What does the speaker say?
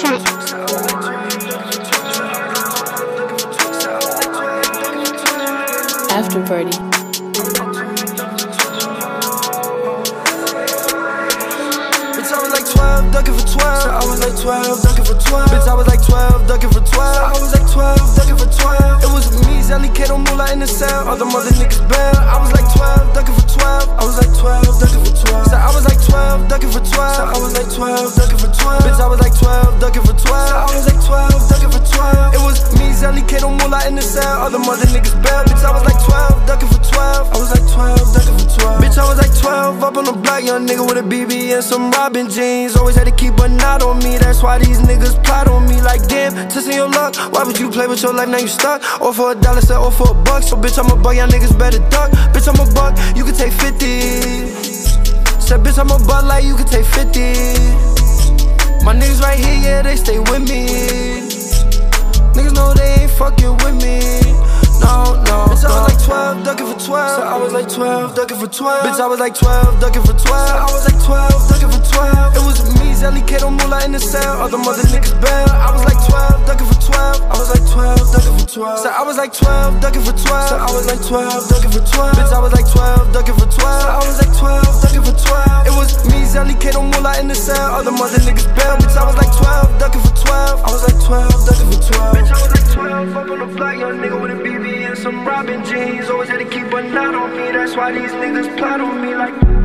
track. After party. ducking for 12. So I was like 12, ducking for 12. Bitch, I was like 12, ducking for 12. Was like 12, ducking for 12. Bitch, I was like 12, ducking for 12. So I was like 12, ducking for 12. It was me, Zelly, Kato, Moolah in the cell. All the mother niggas bail. Bitch, I was like 12, ducking for 12. I was like 12, ducking for 12. Bitch, I was like 12, up on the block, young nigga with a BB and some Robin jeans. Always had to keep a knot on me, that's why these niggas plot on me. Like, damn, testing your luck. Why would you play with your life, now you stuck? Or for a dollar, set or for a buck. So, bitch, I'm a buck, y'all niggas better duck. Bitch, I'm a buck, you can take 50. Said, bitch, I'm a buck, like you can take 50. My niggas right here, yeah, they stay with me. Niggas know they ain't fucking with me. No, no. Bitch, I was like 12, ducking for 12. So I was like 12, ducking for 12. Bitch, I was like 12, ducking for 12. So I was like 12, ducking for 12. It was me, Zelly, Kato, Moolah in the cell. All the mother niggas bail. I was like 12, ducking for 12. I was like 12, ducking for 12. So I was like 12, ducking for 12. So I was like 12, ducking for 12. Bitch, I was like 12, ducking for 12. So I was like 12, ducking for 12. BB and some Robin jeans. Always had to keep a knot on me. That's why these niggas plot on me like.